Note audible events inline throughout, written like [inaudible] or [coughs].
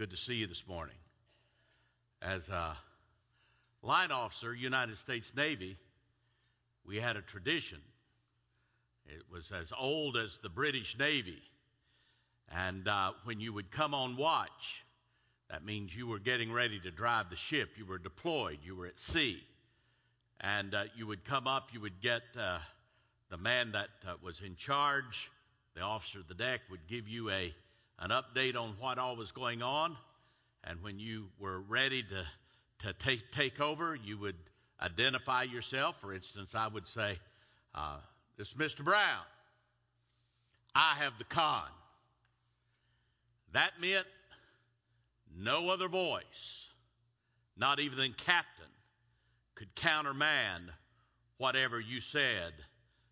Good to see you this morning. As a line officer, United States Navy, we had a tradition. It was as old as the British Navy. And uh, when you would come on watch, that means you were getting ready to drive the ship. You were deployed. You were at sea. And uh, you would come up, you would get uh, the man that uh, was in charge, the officer of the deck, would give you a an update on what all was going on. And when you were ready to, to take, take over, you would identify yourself. For instance, I would say, uh, This is Mr. Brown. I have the con. That meant no other voice, not even the captain, could countermand whatever you said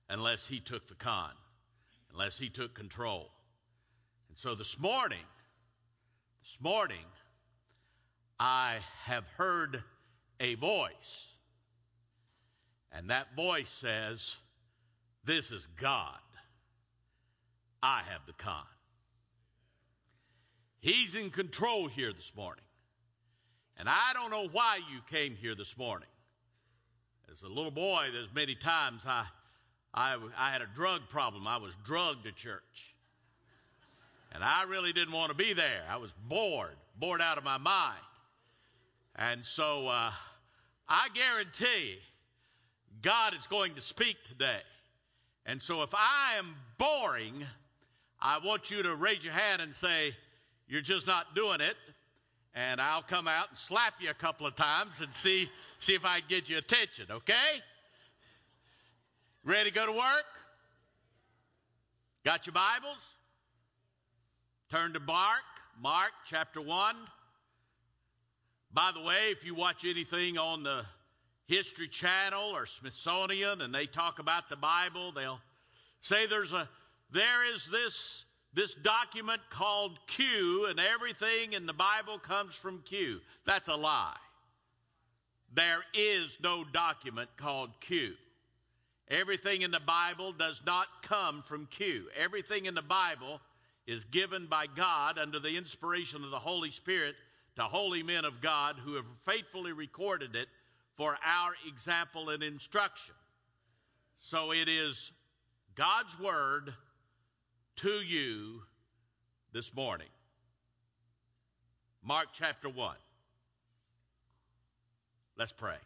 unless he took the con, unless he took control. So this morning, this morning, I have heard a voice. And that voice says, This is God. I have the con. He's in control here this morning. And I don't know why you came here this morning. As a little boy, there's many times I, I, I had a drug problem. I was drugged to church. And I really didn't want to be there. I was bored, bored out of my mind. And so uh, I guarantee God is going to speak today. And so if I am boring, I want you to raise your hand and say, You're just not doing it. And I'll come out and slap you a couple of times and see, see if I can get your attention, okay? Ready to go to work? Got your Bibles? Turn to Mark, Mark chapter 1. By the way, if you watch anything on the History Channel or Smithsonian and they talk about the Bible, they'll say there's a there is this this document called Q and everything in the Bible comes from Q. That's a lie. There is no document called Q. Everything in the Bible does not come from Q. Everything in the Bible is given by God under the inspiration of the Holy Spirit to holy men of God who have faithfully recorded it for our example and instruction. So it is God's Word to you this morning. Mark chapter 1. Let's pray.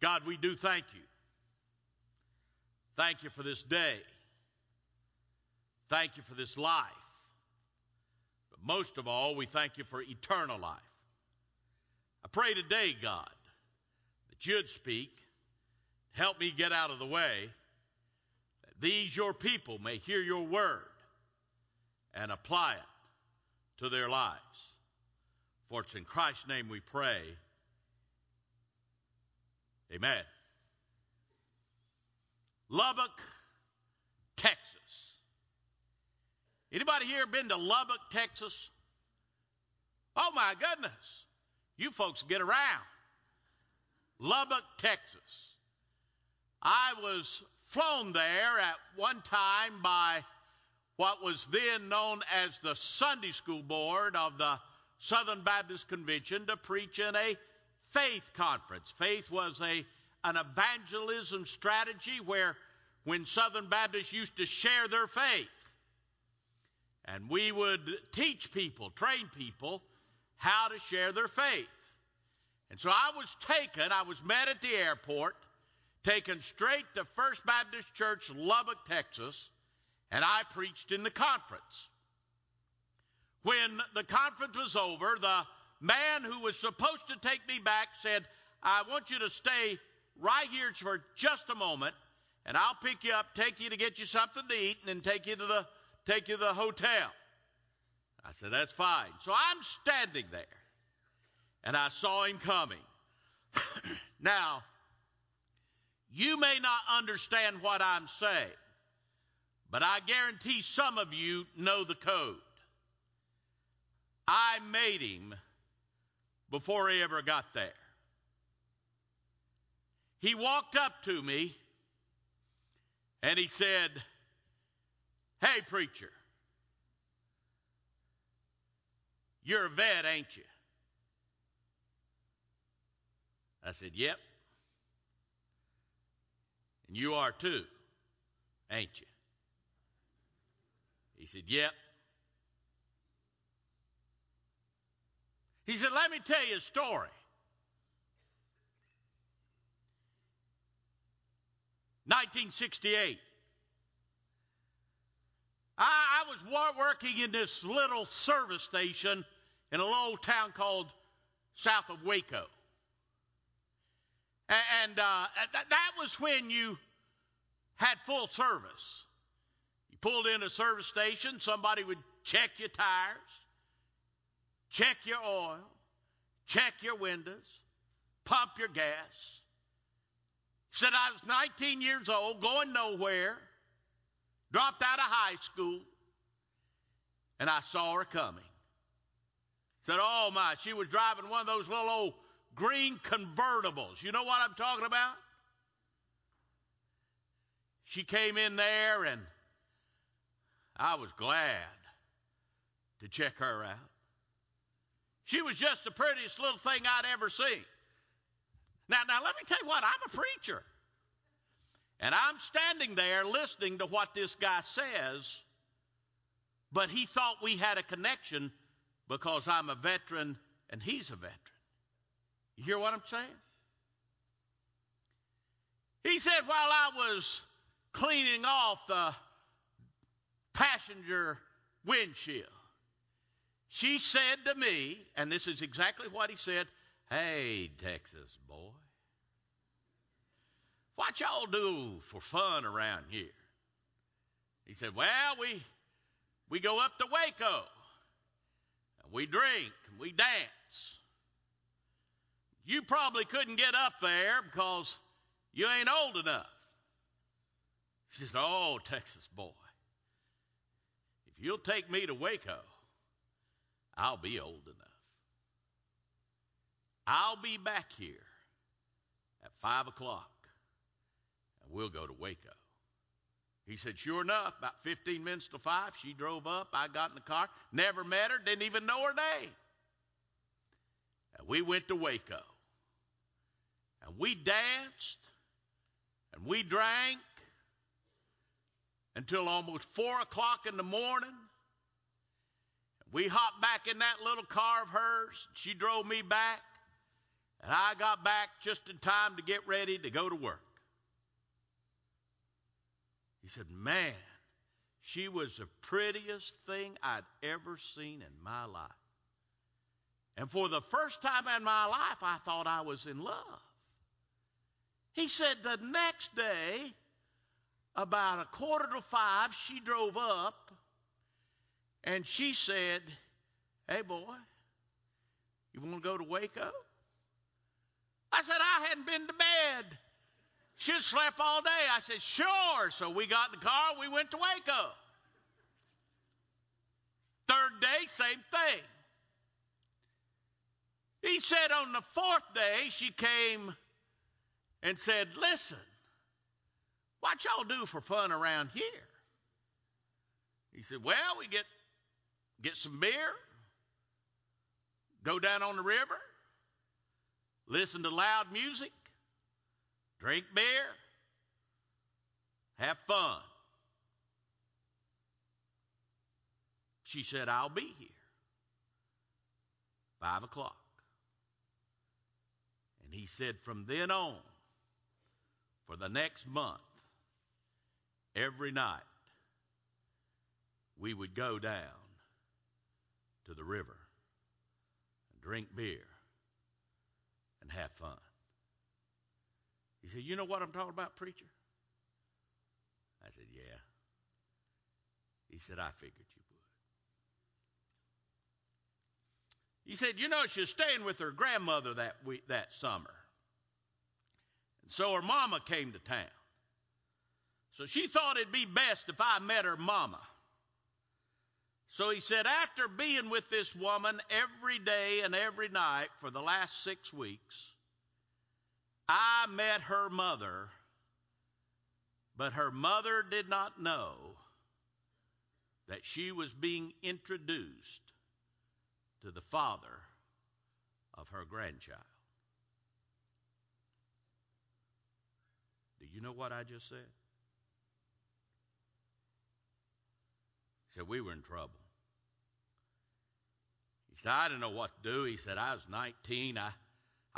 God, we do thank you. Thank you for this day. Thank you for this life. But most of all, we thank you for eternal life. I pray today, God, that you'd speak, help me get out of the way, that these your people may hear your word and apply it to their lives. For it's in Christ's name we pray. Amen. Lubbock, Texas. Anybody here been to Lubbock, Texas? Oh my goodness. You folks get around. Lubbock, Texas. I was flown there at one time by what was then known as the Sunday School Board of the Southern Baptist Convention to preach in a faith conference. Faith was a an evangelism strategy where when Southern Baptists used to share their faith, and we would teach people, train people how to share their faith. And so I was taken, I was met at the airport, taken straight to First Baptist Church, Lubbock, Texas, and I preached in the conference. When the conference was over, the man who was supposed to take me back said, I want you to stay right here for just a moment, and I'll pick you up, take you to get you something to eat, and then take you to the take you to the hotel. I said, That's fine. So I'm standing there, and I saw him coming. [coughs] now, you may not understand what I'm saying, but I guarantee some of you know the code. I made him before he ever got there. He walked up to me and he said, Hey, preacher. You're a vet, ain't you? I said, Yep. And you are too, ain't you? He said, Yep. He said, Let me tell you a story. 1968. I, I was working in this little service station in a little town called south of Waco. And uh, that was when you had full service. You pulled in a service station, somebody would check your tires, check your oil, check your windows, pump your gas. Said I was 19 years old, going nowhere, dropped out of high school, and I saw her coming. Said, oh my, she was driving one of those little old green convertibles. You know what I'm talking about? She came in there, and I was glad to check her out. She was just the prettiest little thing I'd ever seen. Now, now let me tell you what, I'm a preacher. And I'm standing there listening to what this guy says, but he thought we had a connection because I'm a veteran and he's a veteran. You hear what I'm saying? He said while I was cleaning off the passenger windshield, she said to me, and this is exactly what he said Hey, Texas boy, what y'all do for fun around here? He said, Well, we, we go up to Waco, and we drink, and we dance. You probably couldn't get up there because you ain't old enough. She said, Oh, Texas boy, if you'll take me to Waco, I'll be old enough. I'll be back here at 5 o'clock, we'll go to Waco. He said, Sure enough, about 15 minutes to 5, she drove up. I got in the car, never met her, didn't even know her name. And we went to Waco. And we danced and we drank until almost four o'clock in the morning. We hopped back in that little car of hers. She drove me back. And I got back just in time to get ready to go to work. He said, Man, she was the prettiest thing I'd ever seen in my life. And for the first time in my life, I thought I was in love. He said the next day, about a quarter to five, she drove up and she said, Hey, boy, you want to go to Waco? I said, I hadn't been to bed. She had slept all day. I said, Sure. So we got in the car, we went to Waco. Third day, same thing. He said on the fourth day, she came and said, Listen, what y'all do for fun around here? He said, Well, we get get some beer, go down on the river, listen to loud music, drink beer, have fun. She said, I'll be here. Five o'clock. And he said, from then on, for the next month, every night, we would go down to the river and drink beer and have fun. He said, You know what I'm talking about, preacher? I said, Yeah. He said, I figured you would. He said, You know, she's staying with her grandmother that week, that summer. And so her mama came to town. So she thought it'd be best if I met her mama. So he said, after being with this woman every day and every night for the last six weeks, I met her mother, but her mother did not know that she was being introduced to the father of her grandchild. Do you know what I just said? He said, We were in trouble. He said, I didn't know what to do. He said, I was 19. I,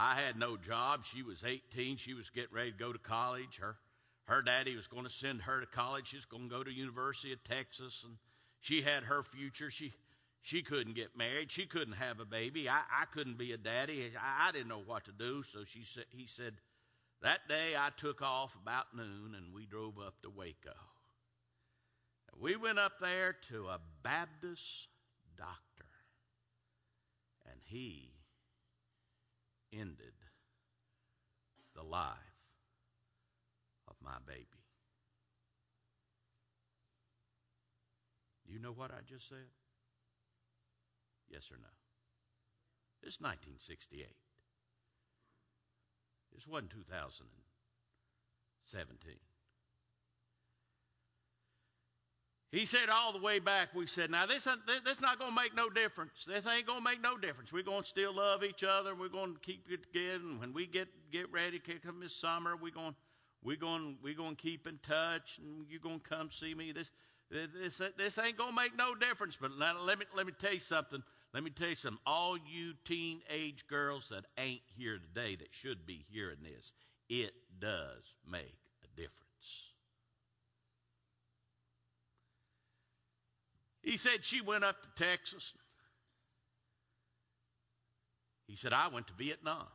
I had no job. She was 18. She was getting ready to go to college. Her, her daddy was going to send her to college. She was going to go to University of Texas, and she had her future. She, she couldn't get married. She couldn't have a baby. I, I couldn't be a daddy. I, I didn't know what to do. So she said, he said, that day I took off about noon and we drove up to Waco. We went up there to a Baptist doctor, and he ended the life of my baby. Do you know what I just said? Yes or no? It's 1968. This wasn't 2017. He said all the way back, we said, now this, this not going to make no difference. This ain't going to make no difference. We're going to still love each other. We're going to keep it together. And when we get, get ready come this summer, we're going, we're going, we're going to keep in touch. And you're going to come see me. This, this, this ain't going to make no difference. But now, let me, let me tell you something. Let me tell you something. All you teenage girls that ain't here today that should be hearing this, it does make a difference. He said she went up to Texas. He said, I went to Vietnam.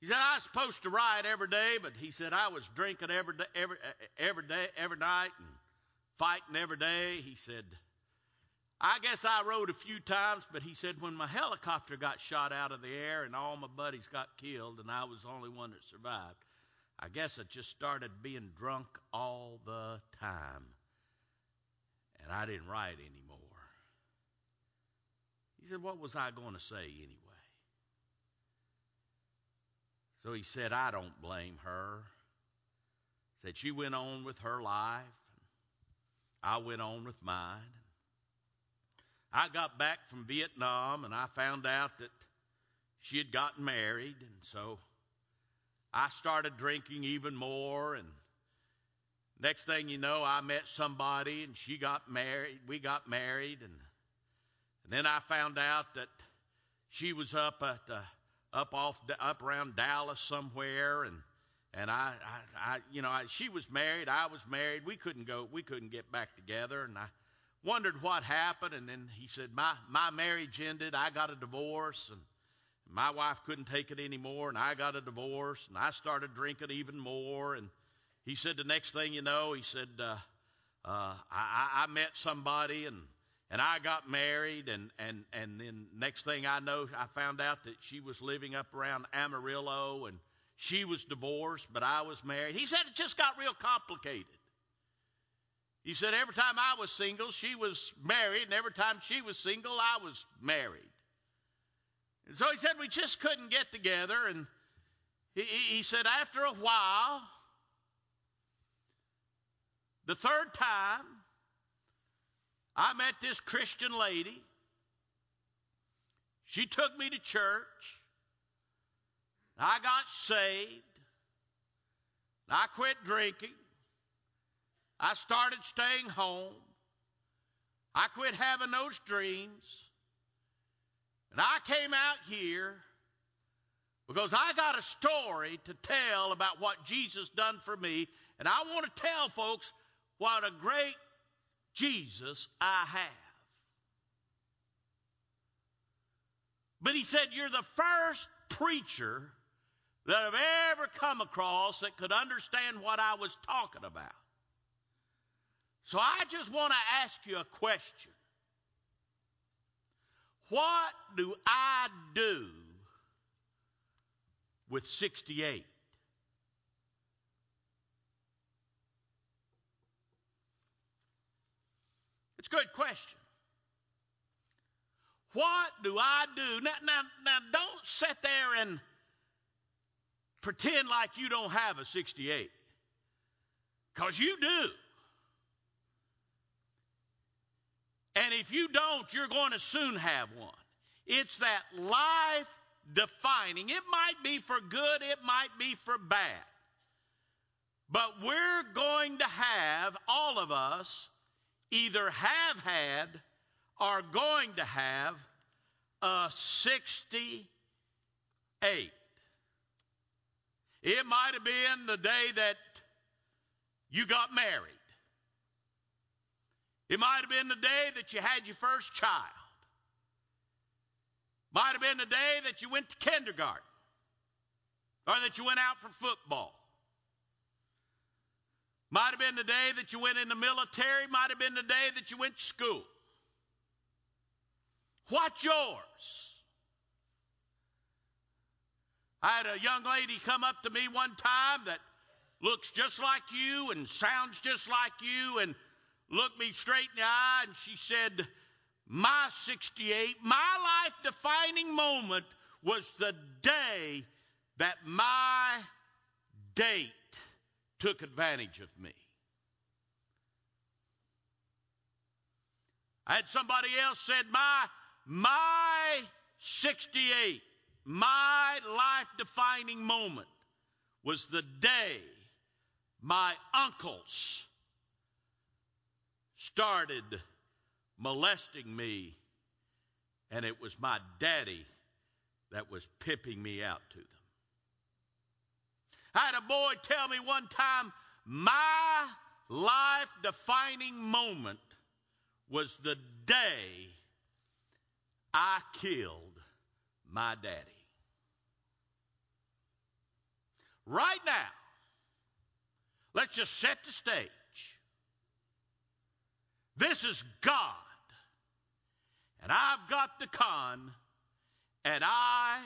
He said, I was supposed to ride every day, but he said, I was drinking every day, every, eh, every day, every night and fighting every day. He said, I guess I rode a few times, but he said when my helicopter got shot out of the air and all my buddies got killed and I was the only one that survived, I guess I just started being drunk all the time. And I didn't write anymore. He said, What was I going to say anyway? So he said, I don't blame her. Said she went on with her life. I went on with mine. I got back from Vietnam and I found out that she had gotten married, and so I started drinking even more. And next thing you know, I met somebody and she got married. We got married, and, and then I found out that she was up at uh, up off up around Dallas somewhere, and and I, I, I you know, I, she was married, I was married. We couldn't go, we couldn't get back together, and I wondered what happened, and then he said, My, my marriage ended. I got a divorce, and my wife couldn't take it anymore, and I got a divorce, and I started drinking even more. And he said, The next thing you know, he said, uh, uh, I, I met somebody, and and I got married, and, and, and then next thing I know, I found out that she was living up around Amarillo, and she was divorced, but I was married. He said it just got real complicated. He said every time I was single, she was married, and every time she was single, I was married. And so he said we just couldn't get together, and he, he said after a while, the third time, I met this Christian lady. She took me to church. I got saved. I quit drinking. I started staying home. I quit having those dreams. And I came out here because I got a story to tell about what Jesus done for me. And I want to tell folks what a great Jesus I have. But he said, You're the first preacher that I've ever come across that could understand what I was talking about. So I just want to ask you a question. What do I do with 68? Good question. What do I do? Now, now, now don't sit there and pretend like you don't have a 68. Because you do. And if you don't, you're going to soon have one. It's that life defining. It might be for good, it might be for bad. But we're going to have, all of us, either have had or going to have a 68. It might have been the day that you got married. It might have been the day that you had your first child. Might have been the day that you went to kindergarten or that you went out for football. Might have been the day that you went in the military, might have been the day that you went to school. What's yours? I had a young lady come up to me one time that looks just like you and sounds just like you and looked me straight in the eye and she said, My 68, my life defining moment was the day that my date took advantage of me. I had somebody else said, My my 68, my life defining moment was the day my uncles started molesting me, and it was my daddy that was pipping me out to them. I had a boy tell me one time, my life defining moment was the day I killed my daddy. Right now, let's just set the stage. This is God, and I've got the con, and I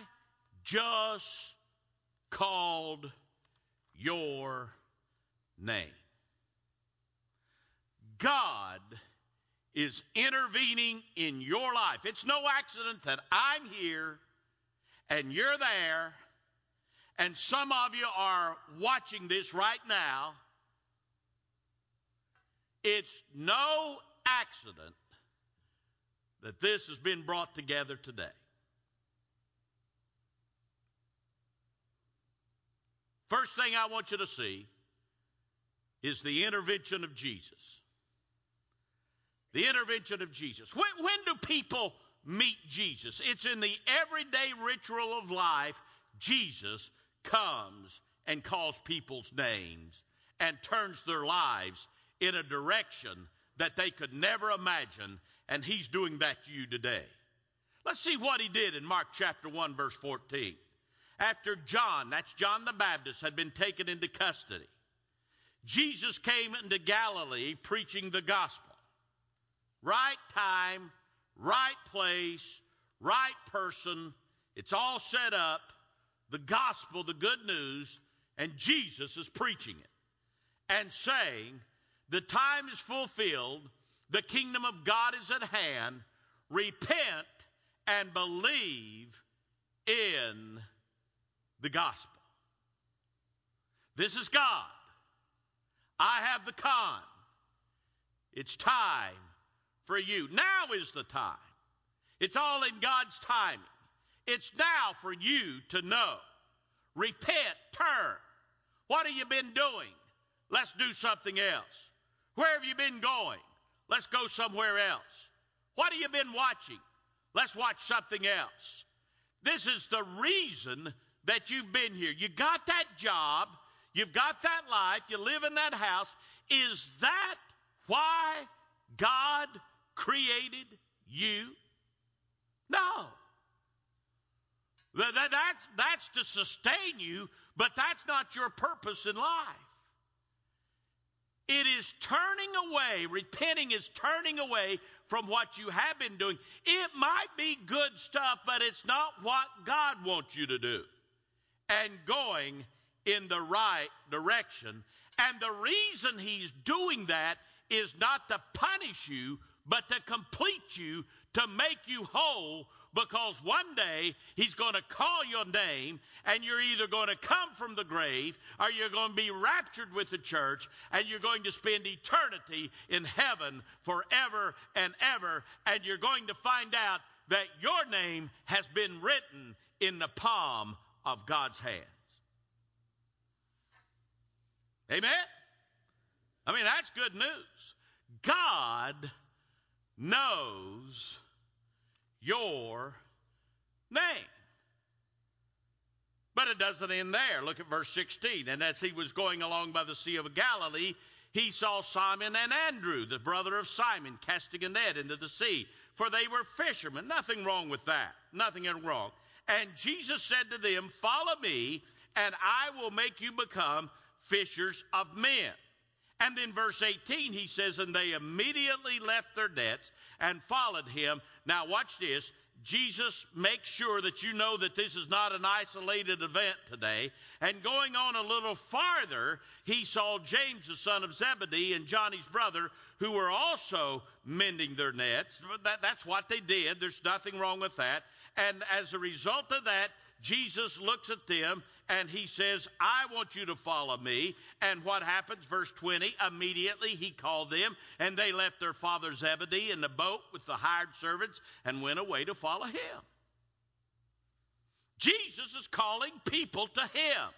just called your name. God is intervening in your life. It's no accident that I'm here and you're there, and some of you are watching this right now. It's no accident that this has been brought together today. First thing I want you to see is the intervention of Jesus. The intervention of Jesus. When, when do people meet Jesus? It's in the everyday ritual of life. Jesus comes and calls people's names and turns their lives in a direction that they could never imagine, and He's doing that to you today. Let's see what He did in Mark chapter 1, verse 14. After John, that's John the Baptist, had been taken into custody, Jesus came into Galilee preaching the gospel right time, right place, right person. It's all set up. The gospel, the good news, and Jesus is preaching it and saying, The time is fulfilled, the kingdom of God is at hand. Repent and believe in the gospel. This is God. I have the con. It's time for you. Now is the time. It's all in God's timing. It's now for you to know. Repent, turn. What have you been doing? Let's do something else. Where have you been going? Let's go somewhere else. What have you been watching? Let's watch something else. This is the reason that you've been here. You got that job, you've got that life, you live in that house. Is that why God created you? No. That, that, that's, that's to sustain you, but that's not your purpose in life. It is turning away, repenting is turning away from what you have been doing. It might be good stuff, but it's not what God wants you to do. And going in the right direction. And the reason He's doing that is not to punish you, but to complete you, to make you whole, because one day He's going to call your name, and you're either going to come from the grave, or you're going to be raptured with the church, and you're going to spend eternity in heaven forever and ever, and you're going to find out that your name has been written in the palm of God's hands. Amen? I mean, that's good news. God knows your name. But it doesn't end there. Look at verse 16. And as he was going along by the Sea of Galilee, he saw Simon and Andrew, the brother of Simon, casting a net into the sea, for they were fishermen. Nothing wrong with that. Nothing wrong. And Jesus said to them, Follow me, and I will make you become fishers of men. And then verse 18, he says, And they immediately left their nets and followed him. Now, watch this. Jesus makes sure that you know that this is not an isolated event today. And going on a little farther, he saw James, the son of Zebedee, and John his brother, who were also mending their nets. That, that's what they did. There's nothing wrong with that. And as a result of that, Jesus looks at them and he says, I want you to follow me. And what happens? Verse 20 immediately he called them, and they left their father Zebedee in the boat with the hired servants and went away to follow him. Jesus is calling people to him.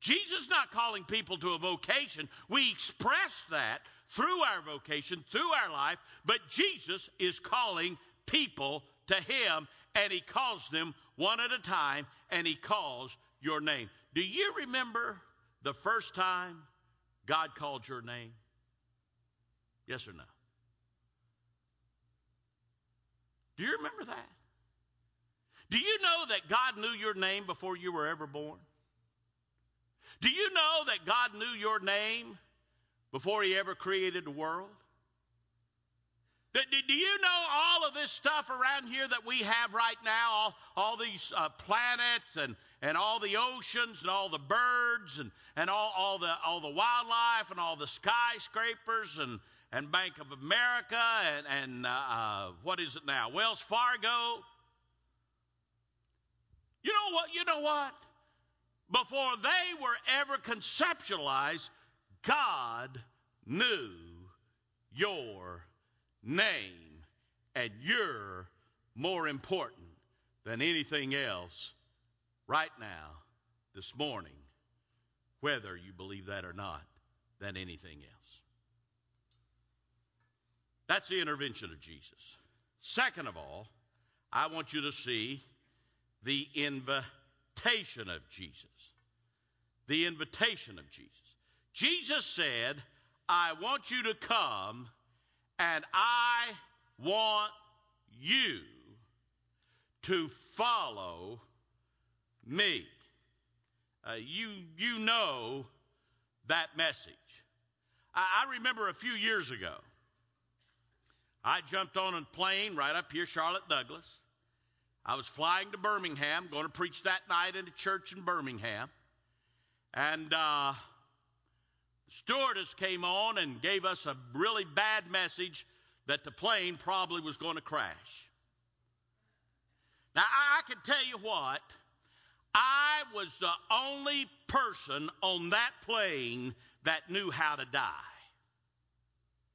Jesus is not calling people to a vocation. We express that through our vocation, through our life, but Jesus is calling people to him, and he calls them one at a time, and He calls your name. Do you remember the first time God called your name? Yes or no? Do you remember that? Do you know that God knew your name before you were ever born? Do you know that God knew your name before He ever created the world? Do, you know all of this stuff around here that we have right now? All, all these uh, planets and, and all the oceans and all the birds and, and all, all, the, all the wildlife and all the skyscrapers and, and Bank of America and, and uh, uh, what is it now? Wells Fargo. You know what? You know what? Before they were ever conceptualized, God knew your name, and you're more important than anything else right now, this morning, whether you believe that or not, than anything else. That's the intervention of Jesus. Second of all, I want you to see the invitation of Jesus. The invitation of Jesus. Jesus said, I want you to come and I want you to follow me. Uh, you, you know that message. I, I remember a few years ago, I jumped on a plane right up here, Charlotte Douglas. I was flying to Birmingham, going to preach that night in a church in Birmingham. And uh, stewardess came on and gave us a really bad message that the plane probably was going to crash. Now, I, can tell you what, I was the only person on that plane that knew how to die.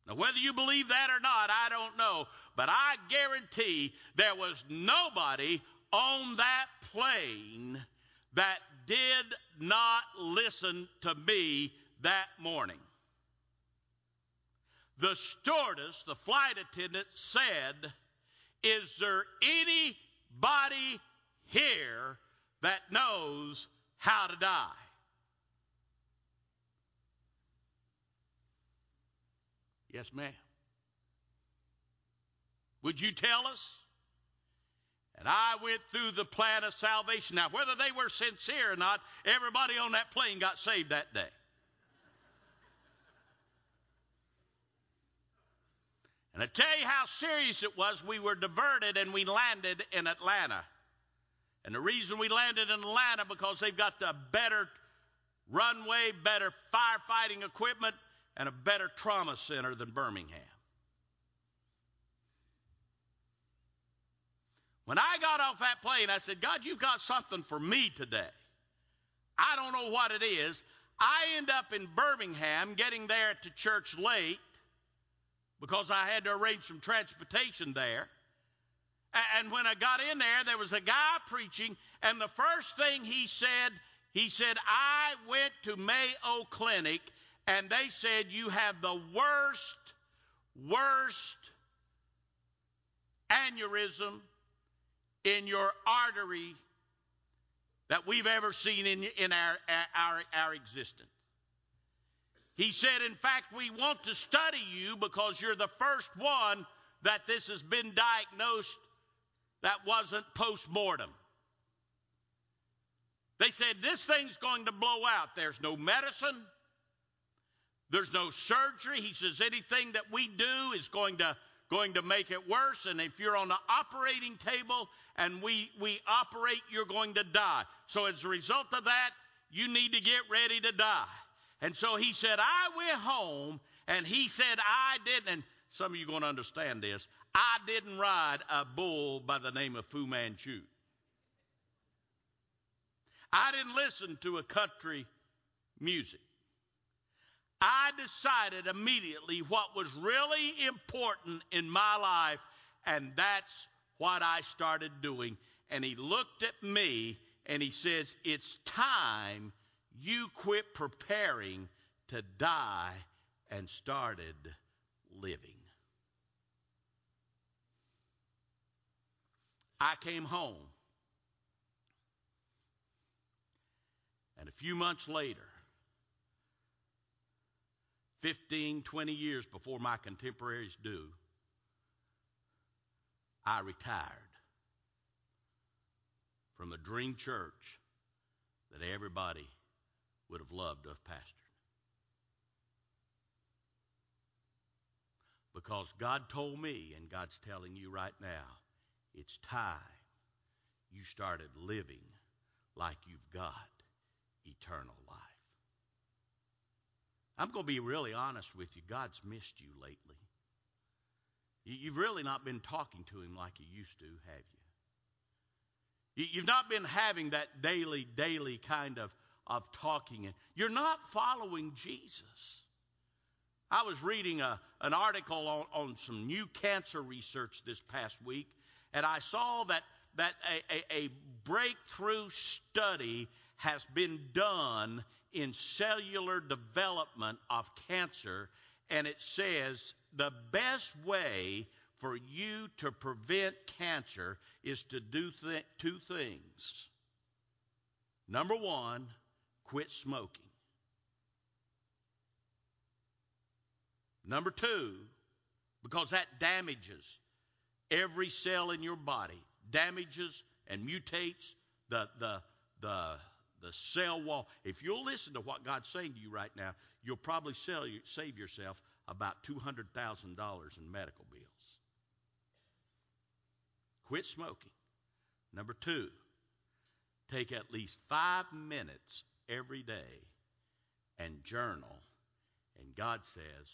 Now, whether you believe that or not, I don't know, but I guarantee there was nobody on that plane that did not listen to me that morning. The stewardess, the flight attendant, said, Is there anybody here that knows how to die? Yes, ma'am. Would you tell us? And I went through the plan of salvation. Now, whether they were sincere or not, everybody on that plane got saved that day. And I tell you how serious it was, we were diverted and we landed in Atlanta. And the reason we landed in Atlanta because they've got the better runway, better firefighting equipment, and a better trauma center than Birmingham. When I got off that plane, I said, God, you've got something for me today. I don't know what it is. I end up in Birmingham, getting there to church late, because I had to arrange some transportation there. And when I got in there, there was a guy preaching, and the first thing he said, he said, I went to Mayo Clinic, and they said, You have the worst, worst aneurysm in your artery that we've ever seen in, in our, our, our existence. He said, in fact, we want to study you because you're the first one that this has been diagnosed that wasn't post mortem. They said, this thing's going to blow out. There's no medicine. There's no surgery. He says, anything that we do is going to going to make it worse. And if you're on the operating table and we, we operate, you're going to die. So as a result of that, you need to get ready to die. And so he said, I went home and he said, I didn't. And some of you are going to understand this. I didn't ride a bull by the name of Fu Manchu. I didn't listen to a country music. I decided immediately what was really important in my life, and that's what I started doing. And he looked at me and he says, It's time you quit preparing to die and started living. I came home. And a few months later, 15, 20 years before my contemporaries do, I retired from the dream church that everybody would have loved to have pastored. Because God told me, and God's telling you right now, it's time you started living like you've got eternal life. I'm going to be really honest with you. God's missed you lately. You've really not been talking to Him like you used to, have you? You've not been having that daily, daily kind of, of talking. You're not following Jesus. I was reading a, an article on, on some new cancer research this past week, and I saw that, that a, a, a breakthrough study has been done in cellular development of cancer, and it says the best way for you to prevent cancer is to do th- two things. Number one, quit smoking. Number two, because that damages every cell in your body, damages and mutates the, the, the the cell wall. If you'll listen to what God's saying to you right now, you'll probably sell, save yourself about $200,000 in medical bills. Quit smoking. Number two, take at least five minutes every day and journal. And God says,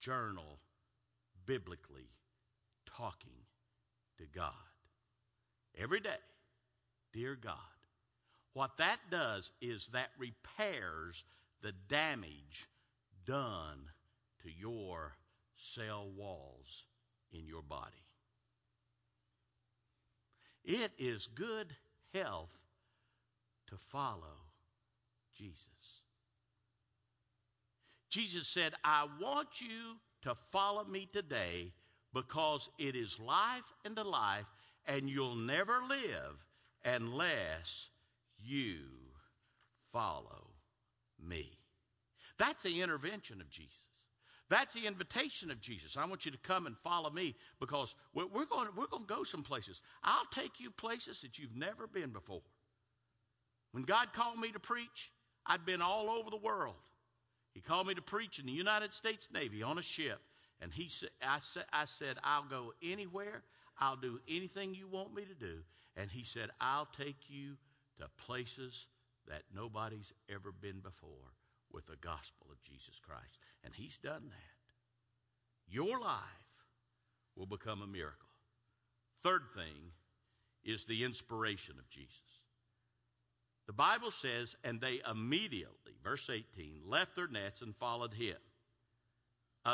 journal biblically talking to God. Every day, dear God, what that does is that repairs the damage done to your cell walls in your body. It is good health to follow Jesus. Jesus said, I want you to follow me today because it is life into life, and you'll never live unless you follow me. That's the intervention of Jesus. That's the invitation of Jesus. I want you to come and follow me because we're, we're going, we're going to go some places. I'll take you places that you've never been before. When God called me to preach, I'd been all over the world. He called me to preach in the United States Navy on a ship. And he said, I, said, I said, I'll go anywhere. I'll do anything you want me to do. And he said, I'll take you to places that nobody's ever been before with the gospel of Jesus Christ. And He's done that. Your life will become a miracle. Third thing is the inspiration of Jesus. The Bible says, and they immediately, verse 18, left their nets and followed him.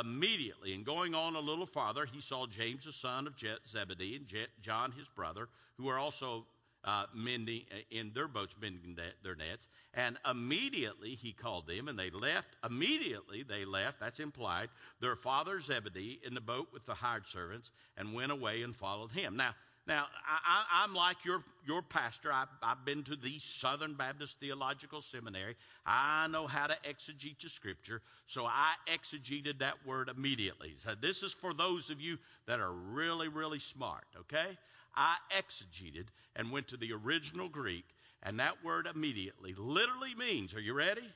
Immediately, and going on a little farther, he saw James the son of Zebedee and John his brother, who were also uh, mending uh, in their boats, mending their nets. And immediately he called them, and they left. Immediately they left. That's implied. Their father Zebedee in the boat with the hired servants, and went away and followed him. Now now, I, am like your, your pastor. I, I've been to the Southern Baptist Theological Seminary. I know how to exegete the scripture, so I exegeted that word immediately. So this is for those of you that are really, really smart, okay? I exegeted and went to the original Greek, and that word immediately literally means, are you ready?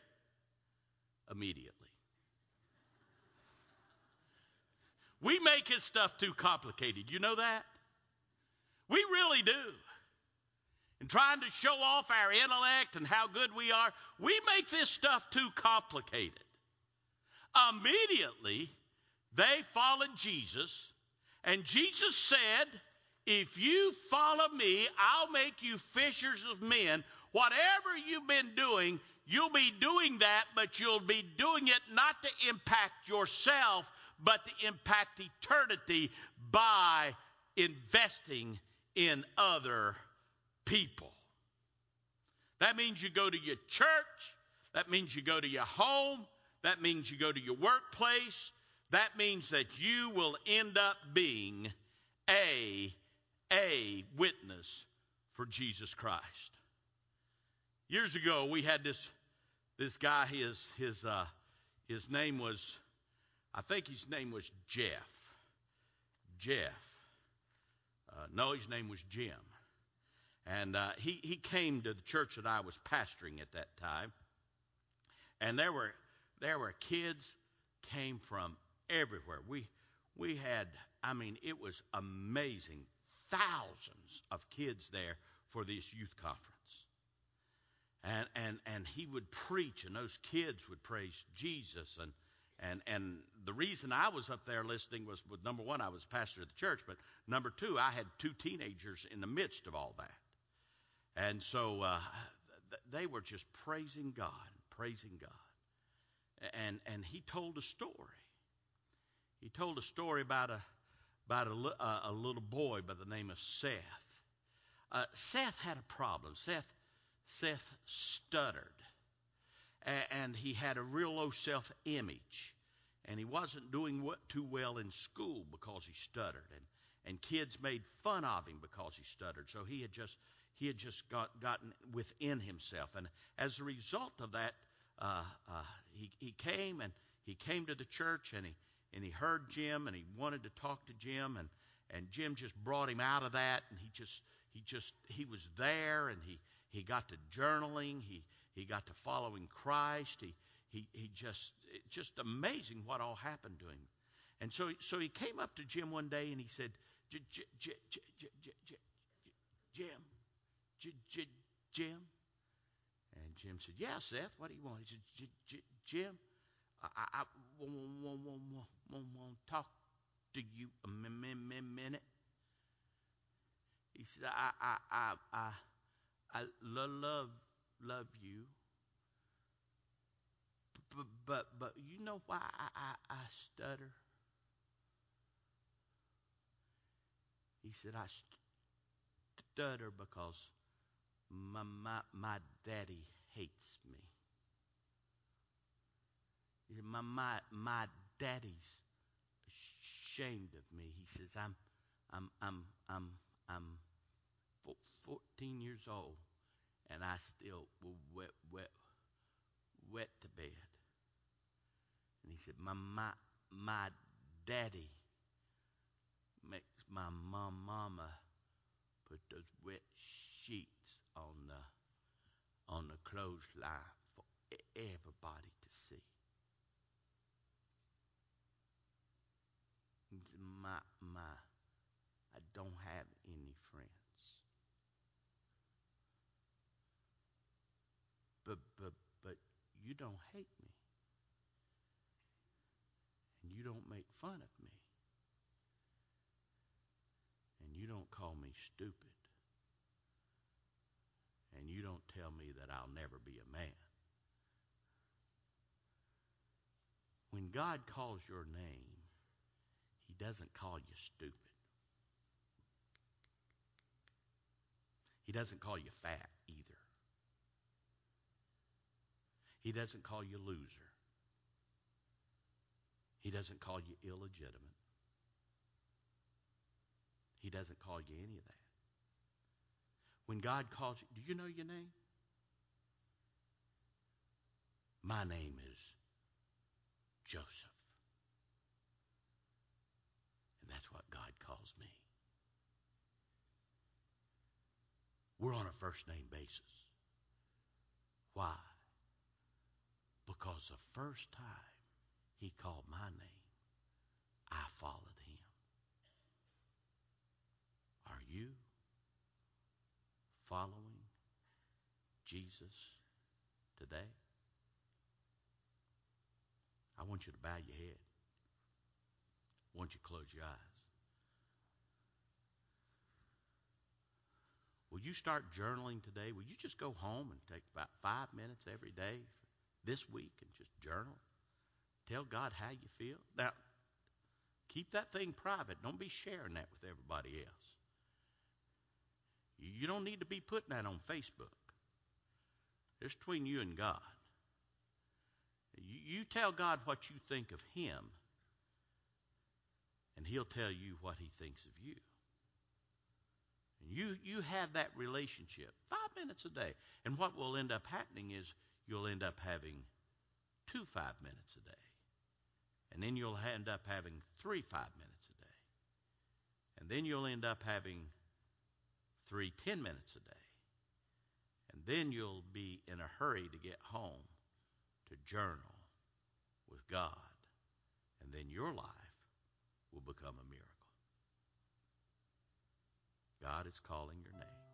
Immediately. We make his stuff too complicated. You know that? We really do. And trying to show off our intellect and how good we are, we make this stuff too complicated. Immediately, they followed Jesus, and Jesus said, If you follow me, I'll make you fishers of men. Whatever you've been doing, you'll be doing that, but you'll be doing it not to impact yourself, but to impact eternity by investing in other people. That means you go to your church. That means you go to your home. That means you go to your workplace. That means that you will end up being a, a witness for Jesus Christ. Years ago, we had this, this guy, his, his, uh, his name was, I think his name was Jeff. Jeff. Uh, no, his name was Jim. And uh, he, he came to the church that I was pastoring at that time. And there were, there were kids came from everywhere. We, we had, I mean, it was amazing. Thousands of kids there for this youth conference. And, and, and he would preach, and those kids would praise Jesus. And, and, and the reason I was up there listening was, was number one, I was pastor of the church, but number two, I had two teenagers in the midst of all that. And so uh, th- they were just praising God, praising God. And, and he told a story. He told a story about a, about a, a little boy by the name of Seth. Uh, Seth had a problem. Seth, Seth stuttered and he had a real low self image. And he wasn't doing too well in school because he stuttered. And, and kids made fun of him because he stuttered. So he had just, he had just got, gotten within himself. And as a result of that, uh, uh, he, he came and he came to the church and he, and he heard Jim and he wanted to talk to Jim. And, and Jim just brought him out of that. And he just, he just, he was there and he, he got to journaling. He, he got to following Christ. He, he, he just, just amazing what all happened to him. And so, so he came up to Jim one day and he said, Jim, Jim. And Jim said, Yeah, Seth, what do you want? He said, Jim, I, I want to talk to you a minute. He said, I, I, I, I, I love love you. But, but, but you know why I, I, I stutter? He said, I stutter because my, my, my daddy hates me. He said, My, my, my daddy's ashamed of me. He says, I'm, I'm, I'm, I'm, I'm 14 years old and I still wet, wet, wet to bed. And he said, my, my, my daddy makes my mom, mama put those wet sheets on the, on the clothesline for everybody to see. My, my, I don't have any friends. But, but, but you don't hate me. And you don't make fun of me. And you don't call me stupid. And you don't tell me that I'll never be a man. When God calls your name, He doesn't call you stupid. He doesn't call you fat either. He doesn't call you loser. He doesn't call you illegitimate. He doesn't call you any of that. When God calls you, do you know your name? My name is Joseph. And that's what God calls me. We're on a first name basis. Why? Because the first time he called my name, I followed him. Are you following Jesus today? I want you to bow your head. I want you to close your eyes. Will you start journaling today? Will you just go home and take about five minutes every day this week and just journal? Tell God how you feel. Now, keep that thing private. Don't be sharing that with everybody else. You don't need to be putting that on Facebook. It's between you and God. You, you tell God what you think of Him, and He'll tell you what He thinks of you. And you, you have that relationship five minutes a day. And what will end up happening is you'll end up having two five minutes a day. And then you'll end up having three five minutes a day. And then you'll end up having three ten minutes a day. And then you'll be in a hurry to get home to journal with God. And then your life will become a miracle. God is calling your name.